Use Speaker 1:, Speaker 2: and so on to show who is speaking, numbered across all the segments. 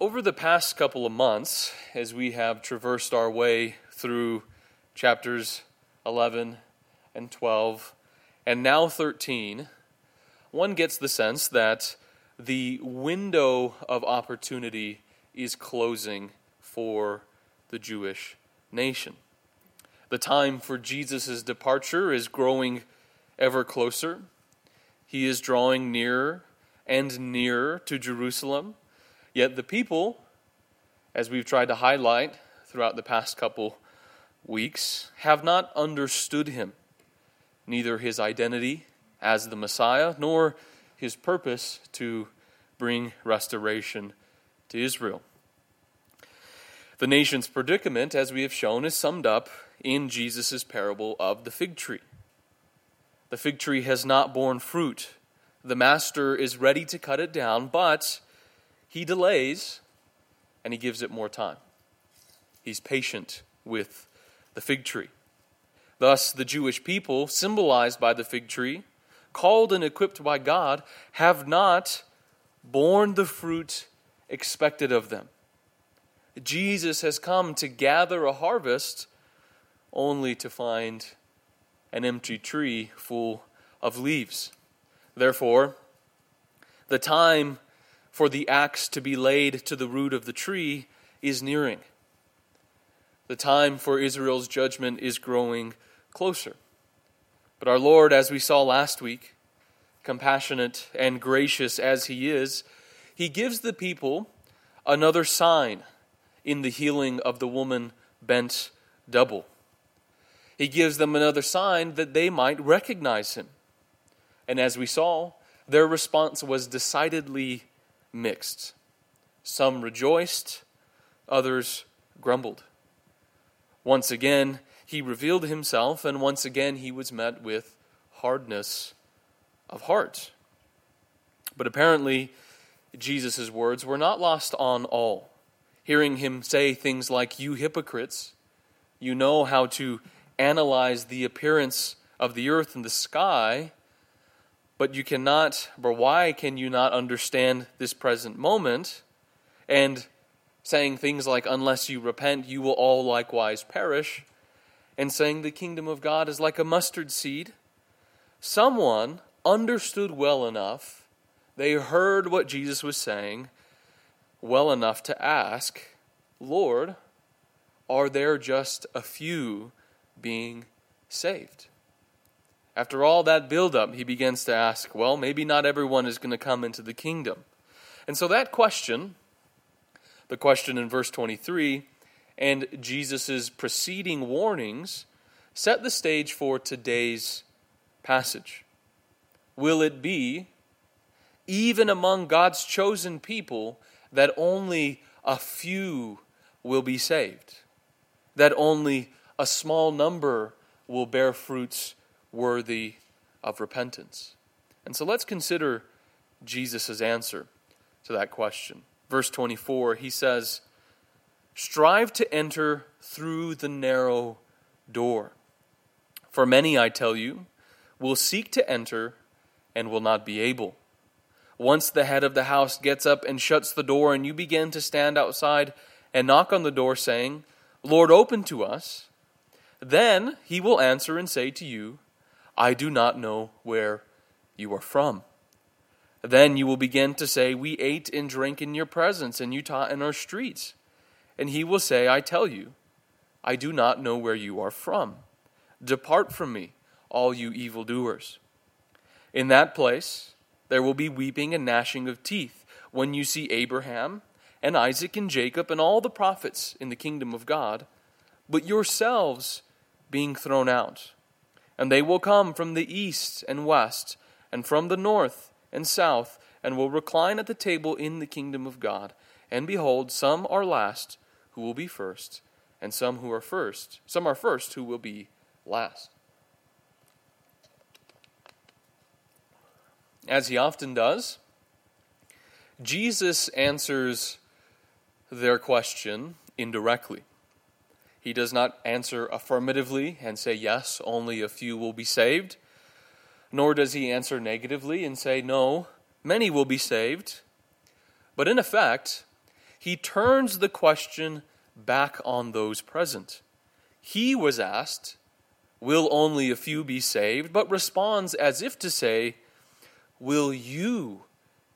Speaker 1: over the past couple of months, as we have traversed our way through chapters 11 and 12, and now 13, one gets the sense that the window of opportunity is closing for the Jewish nation. The time for Jesus' departure is growing ever closer. He is drawing nearer and nearer to Jerusalem. Yet the people, as we've tried to highlight throughout the past couple weeks, have not understood him, neither his identity as the Messiah, nor his purpose to bring restoration to Israel. The nation's predicament, as we have shown, is summed up in Jesus' parable of the fig tree. The fig tree has not borne fruit. The master is ready to cut it down, but he delays and he gives it more time. He's patient with the fig tree. Thus, the Jewish people, symbolized by the fig tree, called and equipped by God, have not borne the fruit expected of them. Jesus has come to gather a harvest only to find an empty tree full of leaves. Therefore, the time for the axe to be laid to the root of the tree is nearing. The time for Israel's judgment is growing closer. But our Lord, as we saw last week, compassionate and gracious as He is, He gives the people another sign in the healing of the woman bent double. He gives them another sign that they might recognize him. And as we saw, their response was decidedly mixed. Some rejoiced, others grumbled. Once again, he revealed himself, and once again, he was met with hardness of heart. But apparently, Jesus' words were not lost on all. Hearing him say things like, You hypocrites, you know how to analyze the appearance of the earth and the sky, but you cannot, or why can you not understand this present moment? And saying things like, unless you repent, you will all likewise perish, and saying the kingdom of God is like a mustard seed. Someone understood well enough, they heard what Jesus was saying well enough to ask, Lord, are there just a few being saved. After all that buildup, he begins to ask, well, maybe not everyone is going to come into the kingdom. And so that question, the question in verse 23, and Jesus' preceding warnings set the stage for today's passage. Will it be, even among God's chosen people, that only a few will be saved? That only a small number will bear fruits worthy of repentance. And so let's consider Jesus' answer to that question. Verse 24, he says, Strive to enter through the narrow door. For many, I tell you, will seek to enter and will not be able. Once the head of the house gets up and shuts the door, and you begin to stand outside and knock on the door, saying, Lord, open to us. Then he will answer and say to you, I do not know where you are from. Then you will begin to say, We ate and drank in your presence, and you taught in our streets. And he will say, I tell you, I do not know where you are from. Depart from me, all you evildoers. In that place there will be weeping and gnashing of teeth when you see Abraham and Isaac and Jacob and all the prophets in the kingdom of God, but yourselves being thrown out. And they will come from the east and west, and from the north and south, and will recline at the table in the kingdom of God. And behold, some are last who will be first, and some who are first, some are first who will be last. As he often does, Jesus answers their question indirectly. He does not answer affirmatively and say, yes, only a few will be saved. Nor does he answer negatively and say, no, many will be saved. But in effect, he turns the question back on those present. He was asked, Will only a few be saved? but responds as if to say, Will you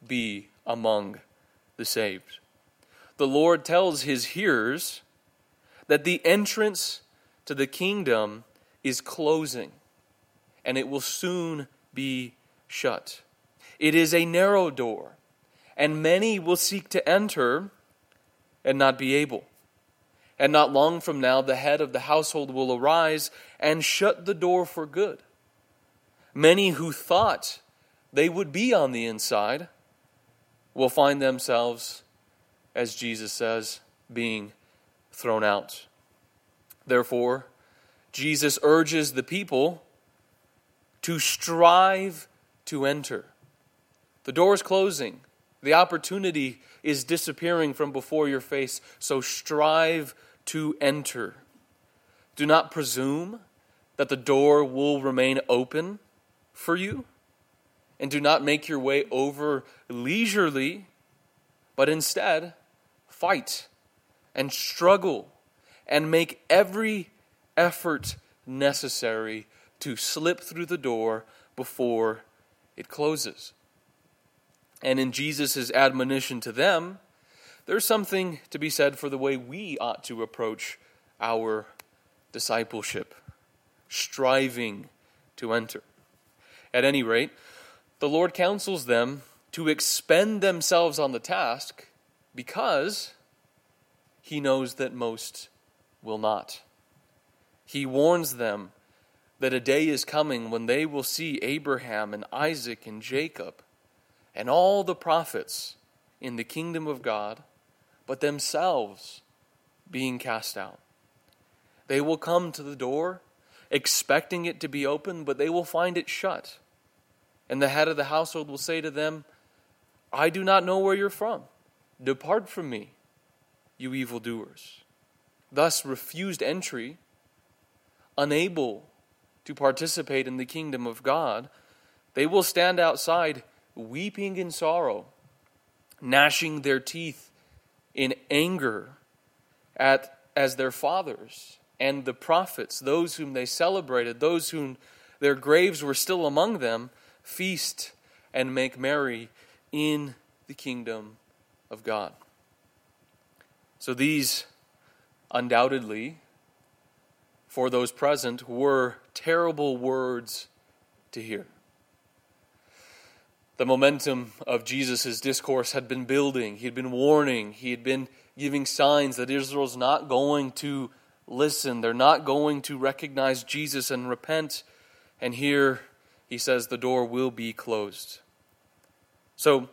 Speaker 1: be among the saved? The Lord tells his hearers that the entrance to the kingdom is closing and it will soon be shut. It is a narrow door, and many will seek to enter and not be able. And not long from now, the head of the household will arise and shut the door for good. Many who thought they would be on the inside will find themselves, as Jesus says, being thrown out. Therefore, Jesus urges the people to strive to enter. The door is closing. The opportunity is disappearing from before your face, so strive to enter. Do not presume that the door will remain open for you, and do not make your way over leisurely, but instead fight and struggle and make every effort necessary to slip through the door before it closes. And in Jesus' admonition to them, there's something to be said for the way we ought to approach our discipleship, striving to enter. At any rate, the Lord counsels them to expend themselves on the task because he knows that most will not. He warns them that a day is coming when they will see Abraham and Isaac and Jacob and all the prophets in the kingdom of God, but themselves being cast out. They will come to the door expecting it to be open, but they will find it shut. And the head of the household will say to them, I do not know where you're from. Depart from me, you evildoers. Thus, refused entry, unable to participate in the kingdom of God, they will stand outside weeping in sorrow, gnashing their teeth in anger at as their fathers and the prophets, those whom they celebrated, those whom their graves were still among them, feast and make merry in the kingdom of God. So these undoubtedly for those present were terrible words to hear. The momentum of Jesus' discourse had been building. He had been warning. He had been giving signs that Israel's not going to listen. They're not going to recognize Jesus and repent. And here he says the door will be closed. So,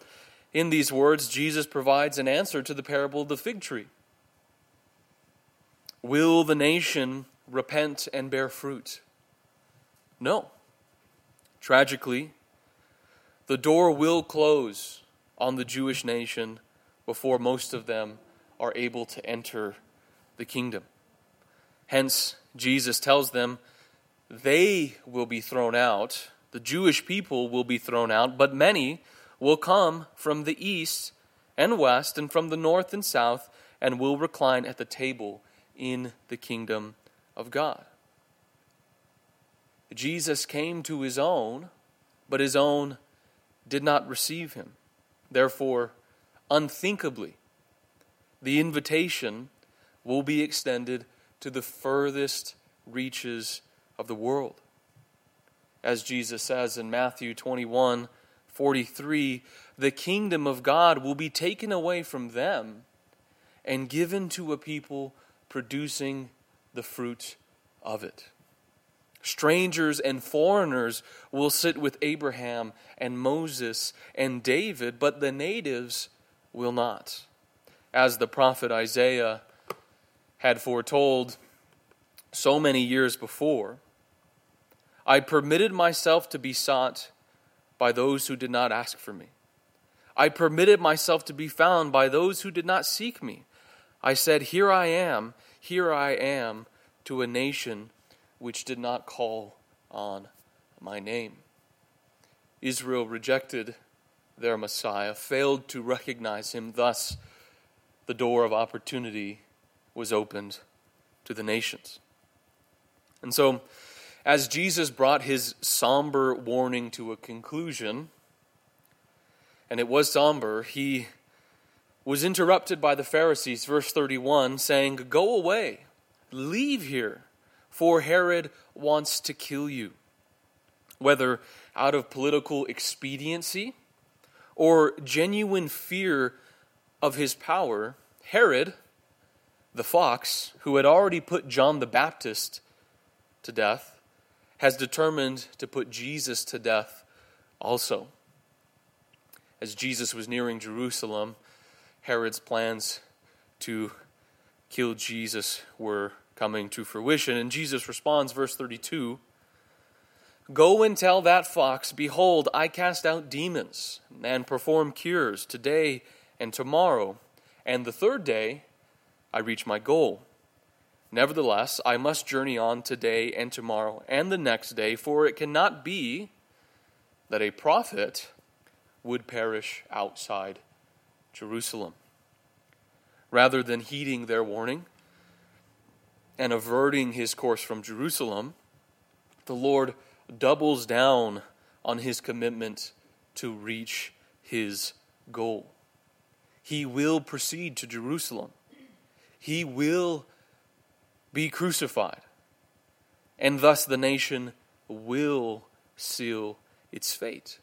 Speaker 1: in these words, Jesus provides an answer to the parable of the fig tree. Will the nation repent and bear fruit? No. Tragically, the door will close on the Jewish nation before most of them are able to enter the kingdom. Hence, Jesus tells them they will be thrown out, the Jewish people will be thrown out, but many will come from the east and west and from the north and south and will recline at the table in the kingdom of God. Jesus came to his own, but his own did not receive him. Therefore, unthinkably, the invitation will be extended to the furthest reaches of the world. As Jesus says in Matthew 21 43, the kingdom of God will be taken away from them and given to a people producing the fruit of it. Strangers and foreigners will sit with Abraham and Moses and David, but the natives will not. As the prophet Isaiah had foretold so many years before, I permitted myself to be sought by those who did not ask for me. I permitted myself to be found by those who did not seek me. I said, Here I am, here I am to a nation which did not call on my name. Israel rejected their Messiah, failed to recognize him. Thus, the door of opportunity was opened to the nations. And so, as Jesus brought his somber warning to a conclusion, and it was somber, he was interrupted by the Pharisees, verse 31, saying, Go away, leave here, for Herod wants to kill you. Whether out of political expediency or genuine fear of his power, Herod, the fox, who had already put John the Baptist to death, has determined to put Jesus to death also. As Jesus was nearing Jerusalem, Herod's plans to kill Jesus were coming to fruition. And Jesus responds, verse 32 Go and tell that fox, Behold, I cast out demons and perform cures today and tomorrow, and the third day I reach my goal. Nevertheless, I must journey on today and tomorrow and the next day, for it cannot be that a prophet would perish outside Jerusalem. Rather than heeding their warning and averting his course from Jerusalem, the Lord doubles down on his commitment to reach his goal. He will proceed to Jerusalem. He will be crucified. And thus the nation will seal its fate.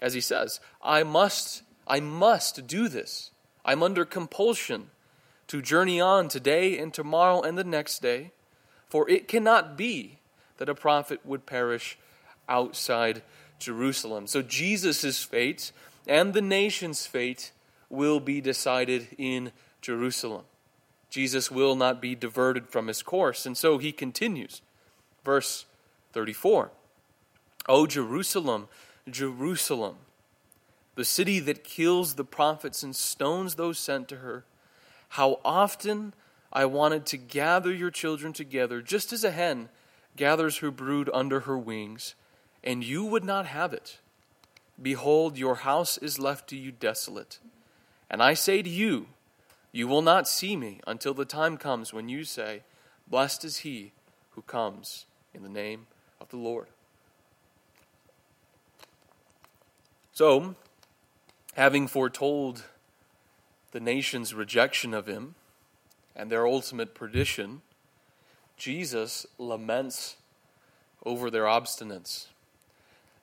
Speaker 1: As he says, I must, I must do this. I'm under compulsion to journey on today and tomorrow and the next day, for it cannot be that a prophet would perish outside Jerusalem. So Jesus' fate and the nation's fate will be decided in Jerusalem. Jesus will not be diverted from his course. And so he continues. Verse 34 O Jerusalem, Jerusalem, the city that kills the prophets and stones those sent to her, how often I wanted to gather your children together, just as a hen gathers her brood under her wings, and you would not have it. Behold, your house is left to you desolate. And I say to you, you will not see me until the time comes when you say, Blessed is he who comes in the name of the Lord. So, having foretold the nation's rejection of him and their ultimate perdition, Jesus laments over their obstinance.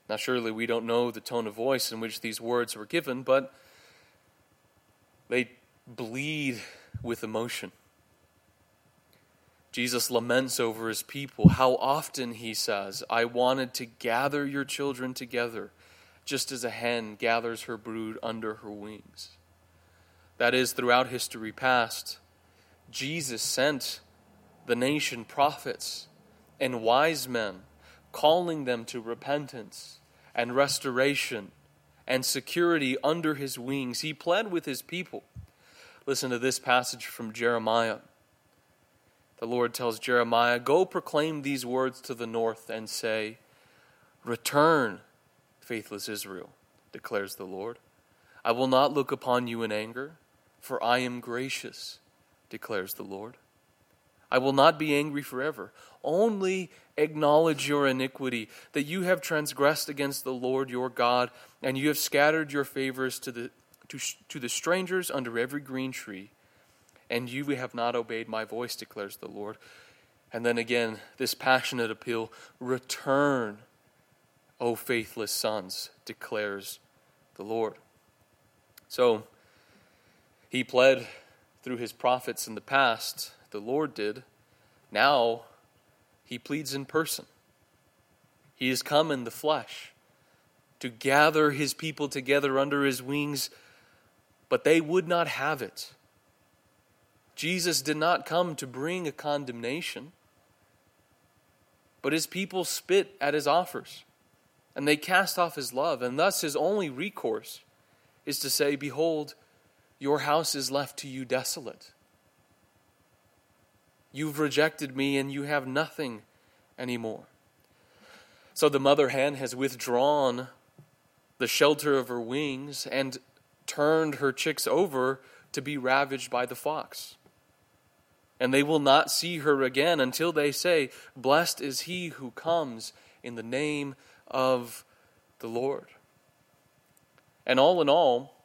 Speaker 1: Now, surely we don't know the tone of voice in which these words were given, but they bleed with emotion. Jesus laments over his people. How often, he says, I wanted to gather your children together, just as a hen gathers her brood under her wings. That is, throughout history past, Jesus sent the nation prophets and wise men, calling them to repentance and restoration and security under his wings. He pled with his people Listen to this passage from Jeremiah. The Lord tells Jeremiah, Go proclaim these words to the north and say, Return, faithless Israel, declares the Lord. I will not look upon you in anger, for I am gracious, declares the Lord. I will not be angry forever. Only acknowledge your iniquity, that you have transgressed against the Lord your God, and you have scattered your favors to the to, to the strangers under every green tree, and you have not obeyed my voice, declares the Lord. And then again, this passionate appeal Return, O faithless sons, declares the Lord. So, he pled through his prophets in the past, the Lord did. Now, he pleads in person. He has come in the flesh to gather his people together under his wings but they would not have it. Jesus did not come to bring a condemnation, but his people spit at his offers, and they cast off his love, and thus his only recourse is to say, Behold, your house is left to you desolate. You've rejected me, and you have nothing anymore. So the mother hen has withdrawn the shelter of her wings, and turned her chicks over to be ravaged by the fox. And they will not see her again until they say, Blessed is he who comes in the name of the Lord. And all in all,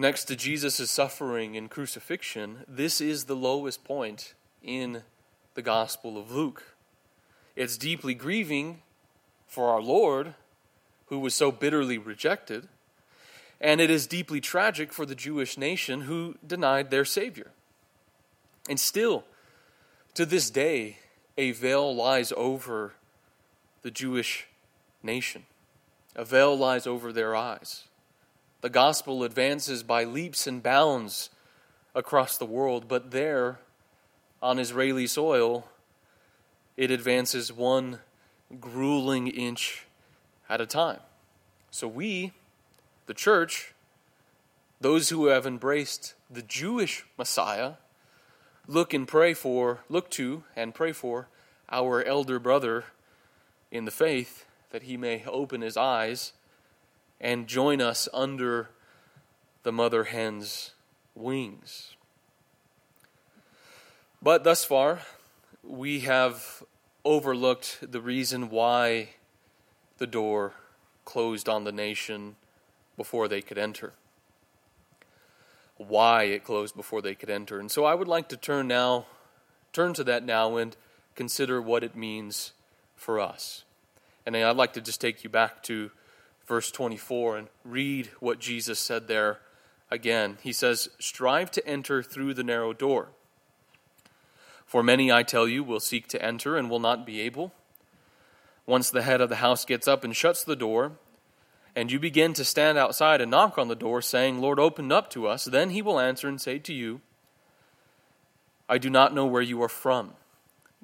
Speaker 1: next to Jesus' suffering and crucifixion, this is the lowest point in the Gospel of Luke. It's deeply grieving for our Lord, who was so bitterly rejected, and it is deeply tragic for the Jewish nation who denied their Savior. And still, to this day, a veil lies over the Jewish nation. A veil lies over their eyes. The gospel advances by leaps and bounds across the world, but there, on Israeli soil, it advances one grueling inch at a time. So we, the church, those who have embraced the Jewish Messiah, look and pray for, look to and pray for our elder brother in the faith that he may open his eyes and join us under the mother hen's wings. But thus far, we have overlooked the reason why the door closed on the nation before they could enter. Why it closed before they could enter. And so I would like to turn now turn to that now and consider what it means for us. And I'd like to just take you back to verse 24 and read what Jesus said there again. He says, Strive to enter through the narrow door. For many, I tell you, will seek to enter and will not be able. Once the head of the house gets up and shuts the door, and you begin to stand outside and knock on the door, saying, Lord, open up to us, then he will answer and say to you, I do not know where you are from.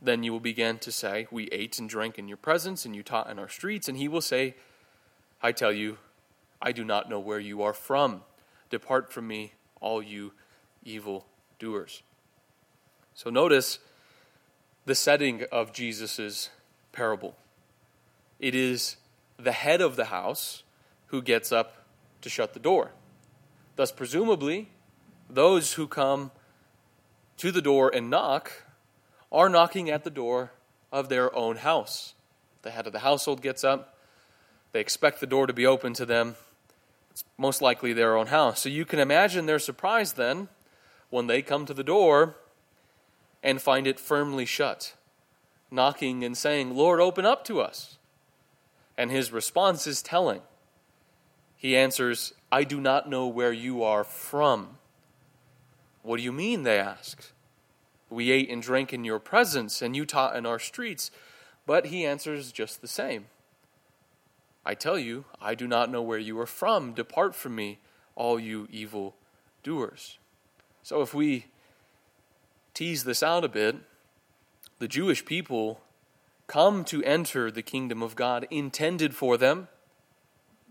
Speaker 1: Then you will begin to say, We ate and drank in your presence, and you taught in our streets. And he will say, I tell you, I do not know where you are from. Depart from me, all you evil doers. So notice the setting of Jesus' parable. It is the head of the house who gets up to shut the door. Thus, presumably, those who come to the door and knock are knocking at the door of their own house. The head of the household gets up. They expect the door to be open to them. It's most likely their own house. So you can imagine their surprise then when they come to the door and find it firmly shut, knocking and saying, Lord, open up to us. And his response is telling. He answers, I do not know where you are from. What do you mean? They asked. We ate and drank in your presence, and you taught in our streets. But he answers just the same I tell you, I do not know where you are from. Depart from me, all you evil doers. So if we tease this out a bit, the Jewish people come to enter the kingdom of God intended for them,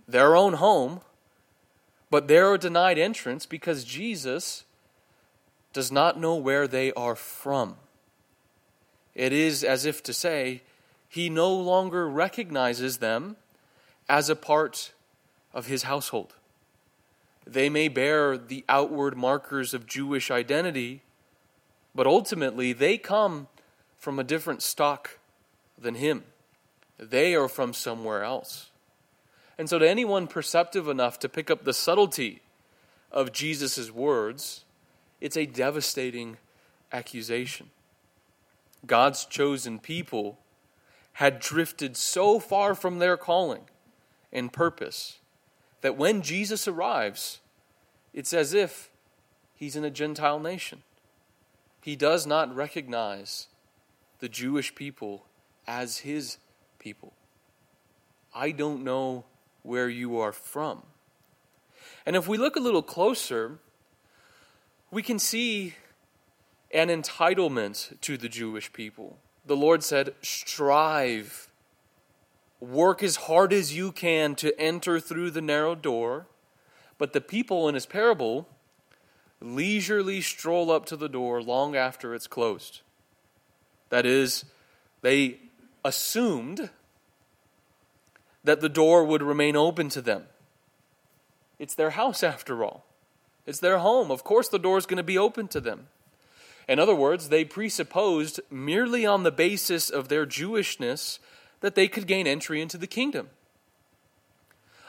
Speaker 1: their own home, but they're denied entrance because Jesus does not know where they are from. It is as if to say, he no longer recognizes them as a part of his household. They may bear the outward markers of Jewish identity, but ultimately they come from a different stock than him. They are from somewhere else. And so, to anyone perceptive enough to pick up the subtlety of Jesus' words, it's a devastating accusation. God's chosen people had drifted so far from their calling and purpose that when Jesus arrives, it's as if he's in a Gentile nation. He does not recognize the Jewish people as his people. I don't know where you are from. And if we look a little closer, we can see an entitlement to the Jewish people. The Lord said, Strive, work as hard as you can to enter through the narrow door. But the people in his parable leisurely stroll up to the door long after it's closed. That is, they assumed that the door would remain open to them. It's their house, after all. It's their home. Of course, the door is going to be open to them. In other words, they presupposed merely on the basis of their Jewishness that they could gain entry into the kingdom.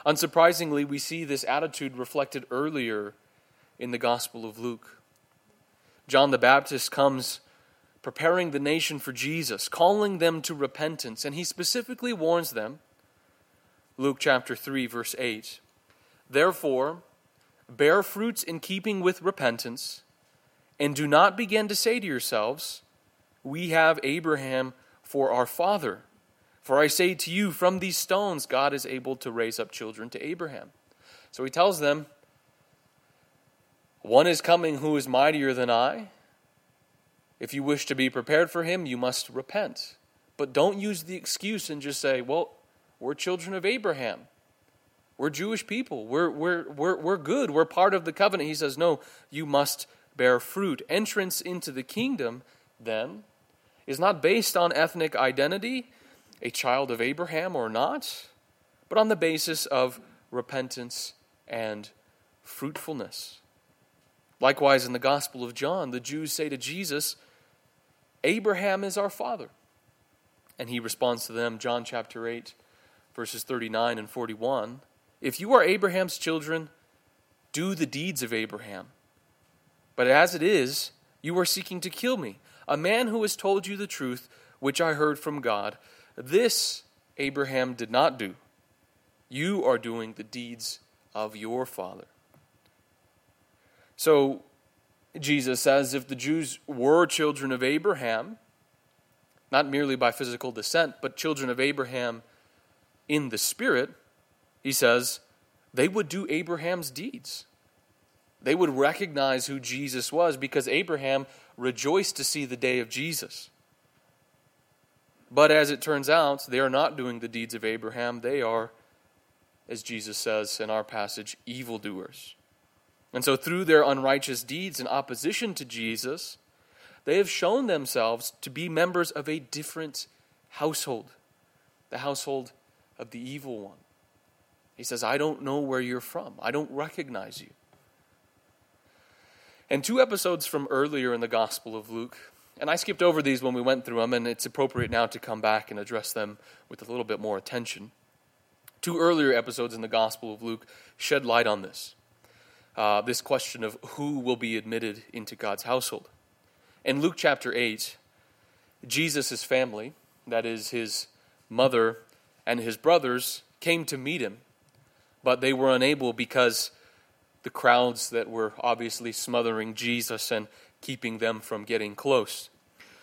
Speaker 1: Unsurprisingly, we see this attitude reflected earlier in the Gospel of Luke. John the Baptist comes preparing the nation for Jesus, calling them to repentance, and he specifically warns them. Luke chapter 3, verse 8. Therefore, bear fruits in keeping with repentance, and do not begin to say to yourselves, We have Abraham for our father. For I say to you, from these stones God is able to raise up children to Abraham. So he tells them, One is coming who is mightier than I. If you wish to be prepared for him, you must repent. But don't use the excuse and just say, Well, we're children of Abraham. We're Jewish people. We're, we're, we're, we're good. We're part of the covenant. He says, No, you must bear fruit. Entrance into the kingdom, then, is not based on ethnic identity a child of Abraham or not, but on the basis of repentance and fruitfulness. Likewise, in the Gospel of John, the Jews say to Jesus, Abraham is our father. And he responds to them, John chapter 8, verses 39 and 41 If you are Abraham's children, do the deeds of Abraham. But as it is, you are seeking to kill me, a man who has told you the truth, which I heard from God. This Abraham did not do. You are doing the deeds of your father. So, Jesus says if the Jews were children of Abraham, not merely by physical descent, but children of Abraham in the spirit, he says, they would do Abraham's deeds. They would recognize who Jesus was because Abraham rejoiced to see the day of Jesus. But as it turns out, they are not doing the deeds of Abraham. They are, as Jesus says in our passage, evildoers. And so, through their unrighteous deeds in opposition to Jesus, they have shown themselves to be members of a different household, the household of the evil one. He says, I don't know where you're from, I don't recognize you. And two episodes from earlier in the Gospel of Luke, and I skipped over these when we went through them, and it's appropriate now to come back and address them with a little bit more attention. Two earlier episodes in the Gospel of Luke shed light on this uh, this question of who will be admitted into God's household. In Luke chapter 8, Jesus' family, that is his mother and his brothers, came to meet him, but they were unable because the crowds that were obviously smothering Jesus and keeping them from getting close.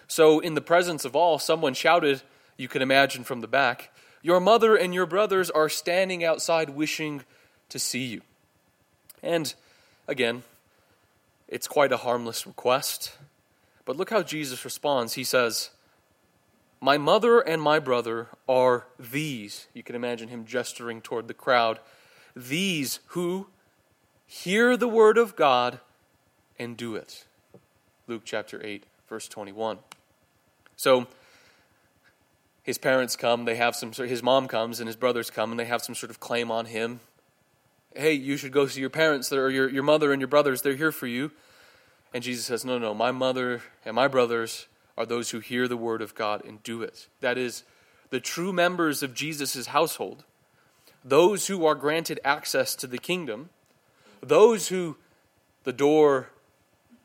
Speaker 1: So, in the presence of all, someone shouted, you can imagine from the back, Your mother and your brothers are standing outside wishing to see you. And again, it's quite a harmless request. But look how Jesus responds. He says, My mother and my brother are these. You can imagine him gesturing toward the crowd. These who hear the word of God and do it. Luke chapter 8, verse 21. So, his parents come, they have some, his mom comes, and his brothers come, and they have some sort of claim on him. Hey, you should go see your parents, or your, your mother and your brothers, they're here for you. And Jesus says, No, no, my mother and my brothers are those who hear the word of God and do it. That is, the true members of Jesus' household, those who are granted access to the kingdom, those who the door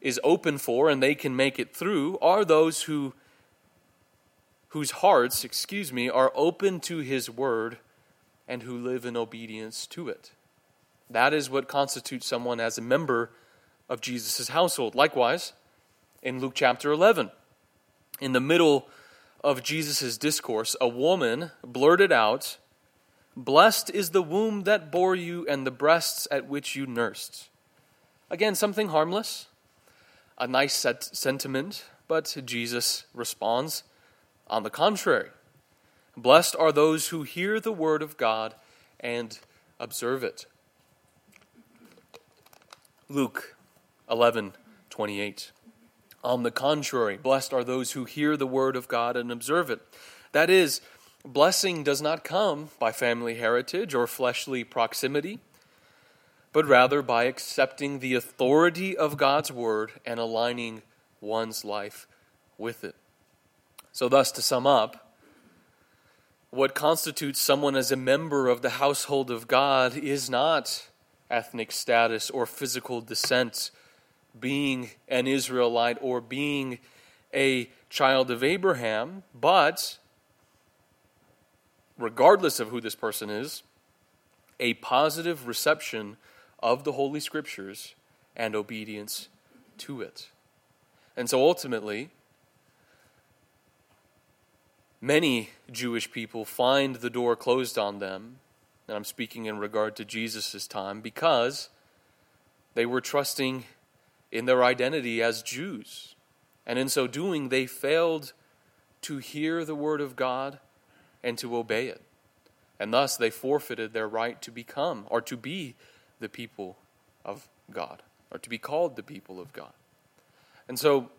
Speaker 1: is open for and they can make it through are those who whose hearts, excuse me, are open to his word and who live in obedience to it. That is what constitutes someone as a member of Jesus' household. Likewise, in Luke chapter 11, in the middle of Jesus' discourse, a woman blurted out, Blessed is the womb that bore you and the breasts at which you nursed. Again, something harmless, a nice sentiment, but Jesus responds, on the contrary, blessed are those who hear the word of God and observe it. Luke 11 28. On the contrary, blessed are those who hear the word of God and observe it. That is, blessing does not come by family heritage or fleshly proximity but rather by accepting the authority of God's word and aligning one's life with it. So, thus, to sum up, what constitutes someone as a member of the household of God is not ethnic status or physical descent, being an Israelite or being a child of Abraham, but regardless of who this person is, a positive reception of the Holy Scriptures and obedience to it. And so ultimately, many Jewish people find the door closed on them, and I'm speaking in regard to Jesus' time, because they were trusting in their identity as Jews. And in so doing, they failed to hear the word of God and to obey it. And thus they forfeited their right to become or to be the people of God or to be called the people of God. And so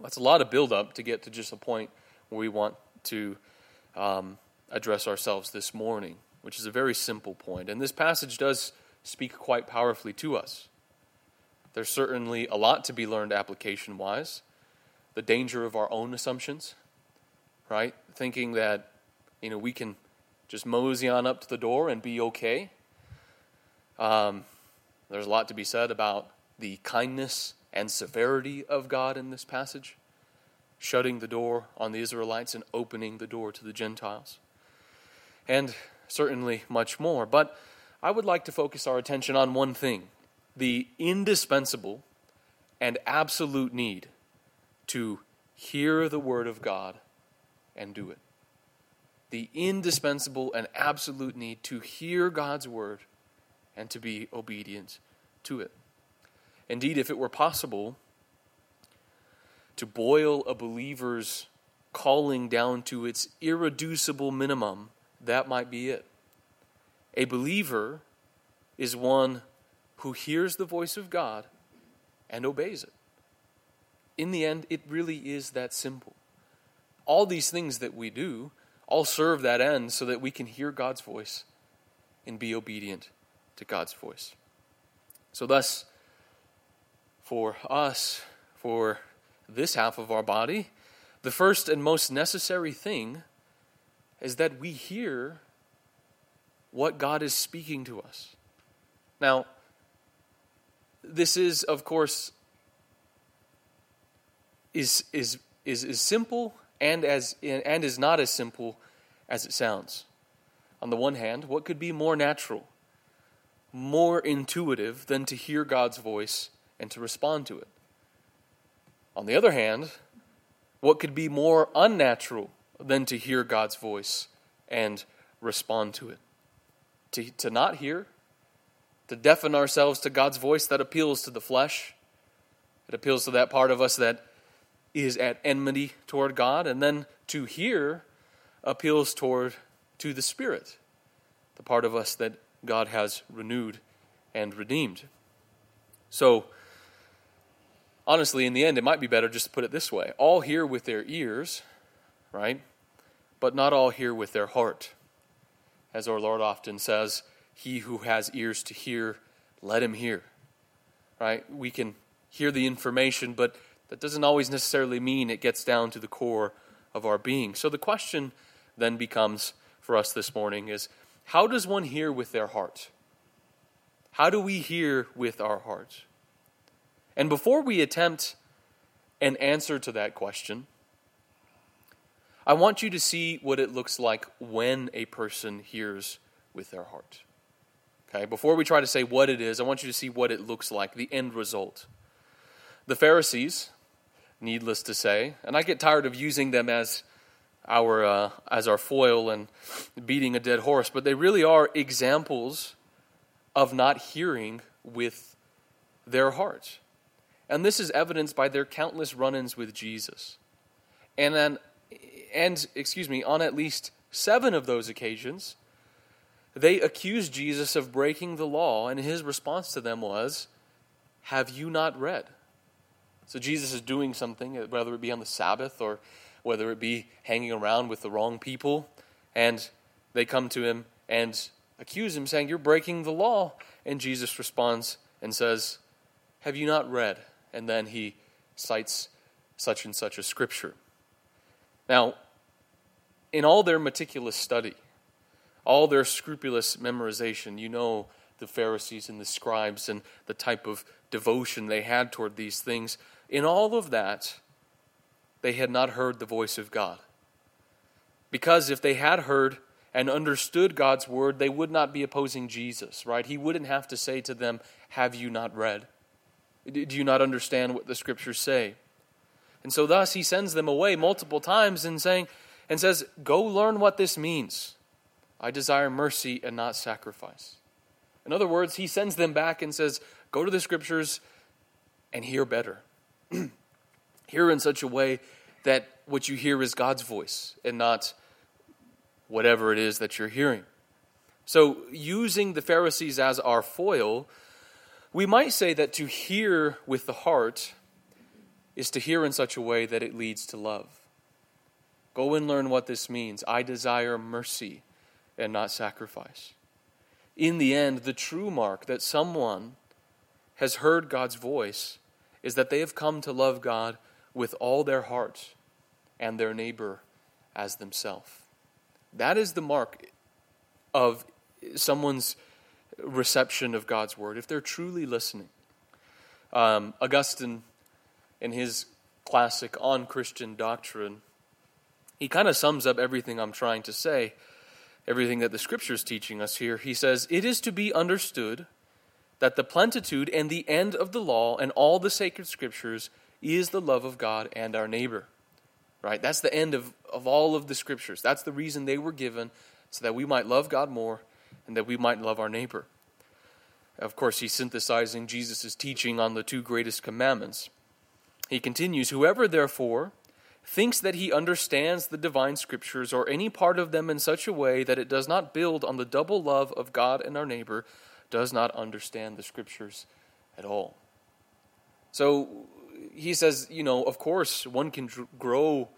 Speaker 1: that's a lot of buildup to get to just a point where we want to um, address ourselves this morning, which is a very simple point. And this passage does speak quite powerfully to us. There's certainly a lot to be learned application wise. The danger of our own assumptions, right? Thinking that, you know, we can just mosey on up to the door and be okay. Um, there's a lot to be said about the kindness and severity of God in this passage, shutting the door on the Israelites and opening the door to the Gentiles. And certainly much more. But I would like to focus our attention on one thing the indispensable and absolute need to hear the Word of God and do it. The indispensable and absolute need to hear God's Word and to be obedient to it. Indeed, if it were possible to boil a believer's calling down to its irreducible minimum, that might be it. A believer is one who hears the voice of God and obeys it. In the end, it really is that simple. All these things that we do all serve that end so that we can hear God's voice and be obedient to God's voice. So, thus, for us, for this half of our body, the first and most necessary thing is that we hear what God is speaking to us. Now, this is, of course, is, is, is, is simple and, as, and is not as simple as it sounds. On the one hand, what could be more natural, more intuitive than to hear God's voice and to respond to it? On the other hand, what could be more unnatural than to hear God's voice and respond to it? To, to not hear to deafen ourselves to God's voice that appeals to the flesh. It appeals to that part of us that is at enmity toward God, and then to hear appeals toward to the Spirit, the part of us that God has renewed and redeemed. So, honestly, in the end, it might be better just to put it this way all hear with their ears, right? But not all hear with their heart. As our Lord often says, he who has ears to hear, let him hear. Right? We can hear the information, but that doesn't always necessarily mean it gets down to the core of our being. So the question then becomes for us this morning is how does one hear with their heart? How do we hear with our heart? And before we attempt an answer to that question, I want you to see what it looks like when a person hears with their heart. Okay, before we try to say what it is, I want you to see what it looks like, the end result. The Pharisees, needless to say, and I get tired of using them as our uh, as our foil and beating a dead horse, but they really are examples of not hearing with their heart. And this is evidenced by their countless run-ins with Jesus. And then and excuse me, on at least 7 of those occasions, they accused Jesus of breaking the law, and his response to them was, Have you not read? So Jesus is doing something, whether it be on the Sabbath or whether it be hanging around with the wrong people, and they come to him and accuse him, saying, You're breaking the law. And Jesus responds and says, Have you not read? And then he cites such and such a scripture. Now, in all their meticulous study, all their scrupulous memorization, you know the Pharisees and the scribes and the type of devotion they had toward these things. In all of that, they had not heard the voice of God. Because if they had heard and understood God's word, they would not be opposing Jesus, right? He wouldn't have to say to them, Have you not read? Do you not understand what the scriptures say? And so thus he sends them away multiple times and saying and says, Go learn what this means. I desire mercy and not sacrifice. In other words, he sends them back and says, Go to the scriptures and hear better. hear in such a way that what you hear is God's voice and not whatever it is that you're hearing. So, using the Pharisees as our foil, we might say that to hear with the heart is to hear in such a way that it leads to love. Go and learn what this means. I desire mercy and not sacrifice. In the end, the true mark that someone has heard God's voice is that they have come to love God with all their heart and their neighbor as themselves. That is the mark of someone's reception of God's word, if they're truly listening. Um, Augustine, in his classic On Christian Doctrine, he kind of sums up everything I'm trying to say, everything that the scripture is teaching us here. He says, It is to be understood that the plenitude and the end of the law and all the sacred scriptures is the love of God and our neighbor. Right? That's the end of, of all of the scriptures. That's the reason they were given, so that we might love God more and that we might love our neighbor. Of course, he's synthesizing Jesus' teaching on the two greatest commandments. He continues Whoever, therefore, thinks that he understands the divine scriptures or any part of them in such a way that it does not build on the double love of God and our neighbor does not understand the scriptures at all. So he says, you know, of course, one can grow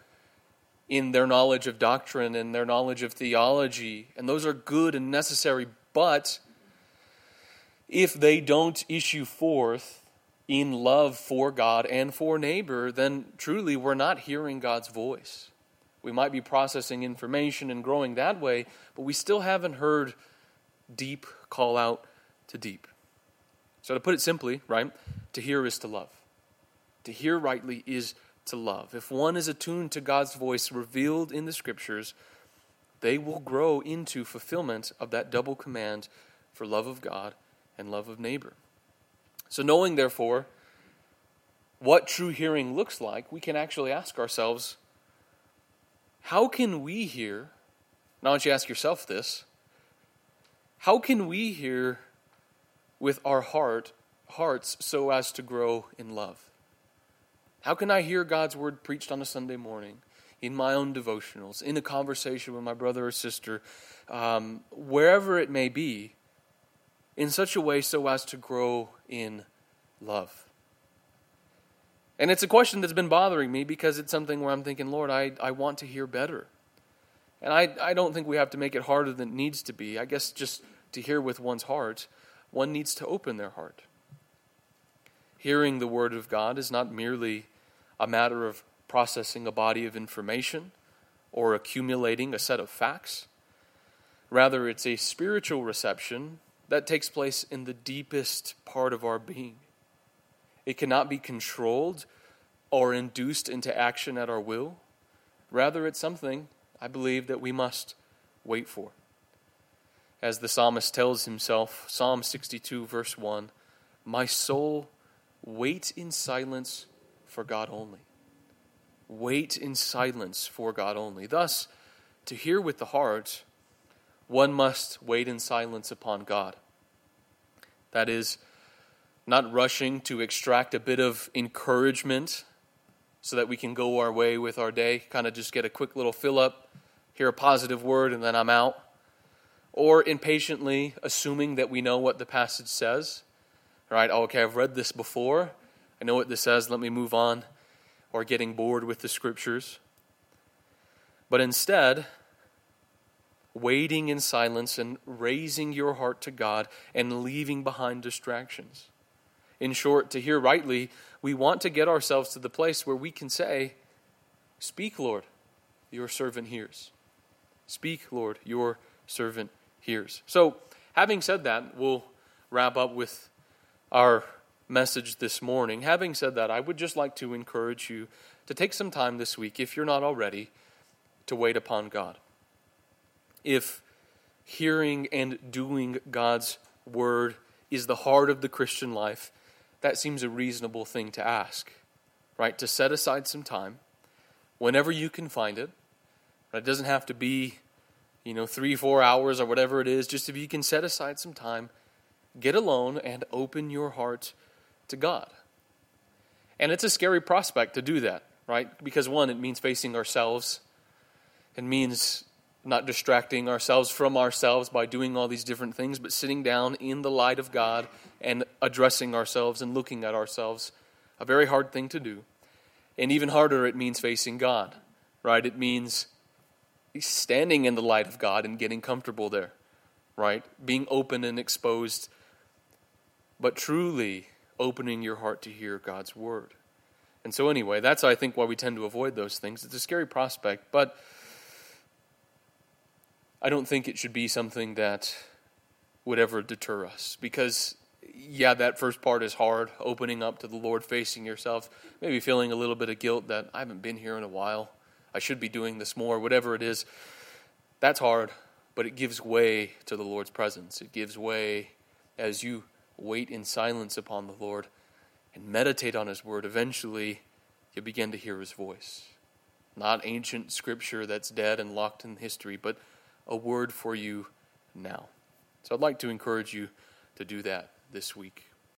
Speaker 1: in their knowledge of doctrine and their knowledge of theology, and those are good and necessary, but if they don't issue forth in love for God and for neighbor, then truly we're not hearing God's voice. We might be processing information and growing that way, but we still haven't heard deep call out to deep. So, to put it simply, right, to hear is to love. To hear rightly is to love. If one is attuned to God's voice revealed in the scriptures, they will grow into fulfillment of that double command for love of God and love of neighbor. So, knowing, therefore, what true hearing looks like, we can actually ask ourselves how can we hear? Now, don't you ask yourself this how can we hear with our heart, hearts so as to grow in love? How can I hear God's word preached on a Sunday morning, in my own devotionals, in a conversation with my brother or sister, um, wherever it may be, in such a way so as to grow in love? And it's a question that's been bothering me because it's something where I'm thinking, Lord, I, I want to hear better. And I, I don't think we have to make it harder than it needs to be. I guess just to hear with one's heart one needs to open their heart. Hearing the Word of God is not merely a matter of processing a body of information or accumulating a set of facts. Rather, it's a spiritual reception that takes place in the deepest part of our being. It cannot be controlled or induced into action at our will. Rather, it's something I believe that we must wait for as the psalmist tells himself, Psalm 62, verse 1 My soul, wait in silence for God only. Wait in silence for God only. Thus, to hear with the heart, one must wait in silence upon God. That is, not rushing to extract a bit of encouragement so that we can go our way with our day, kind of just get a quick little fill up, hear a positive word, and then I'm out or impatiently assuming that we know what the passage says. Right? Oh, okay, I've read this before. I know what this says. Let me move on. Or getting bored with the scriptures. But instead, waiting in silence and raising your heart to God and leaving behind distractions. In short, to hear rightly, we want to get ourselves to the place where we can say, Speak, Lord, your servant hears. Speak, Lord, your servant hears. So, having said that, we'll wrap up with our message this morning. Having said that, I would just like to encourage you to take some time this week, if you're not already, to wait upon God. If hearing and doing God's word is the heart of the Christian life, that seems a reasonable thing to ask, right? To set aside some time whenever you can find it. It doesn't have to be, you know, three, four hours or whatever it is. Just if you can set aside some time, get alone and open your heart to God. And it's a scary prospect to do that, right? Because one, it means facing ourselves. It means not distracting ourselves from ourselves by doing all these different things, but sitting down in the light of God and addressing ourselves and looking at ourselves. A very hard thing to do. And even harder, it means facing God, right? It means standing in the light of God and getting comfortable there, right? Being open and exposed, but truly opening your heart to hear God's word. And so, anyway, that's, I think, why we tend to avoid those things. It's a scary prospect, but I don't think it should be something that would ever deter us because yeah, that first part is hard, opening up to the Lord, facing yourself, maybe feeling a little bit of guilt that I haven't been here in a while. I should be doing this more, whatever it is. That's hard, but it gives way to the Lord's presence. It gives way as you wait in silence upon the Lord and meditate on His Word. Eventually, you begin to hear His voice. Not ancient scripture that's dead and locked in history, but a word for you now. So I'd like to encourage you to do that this week.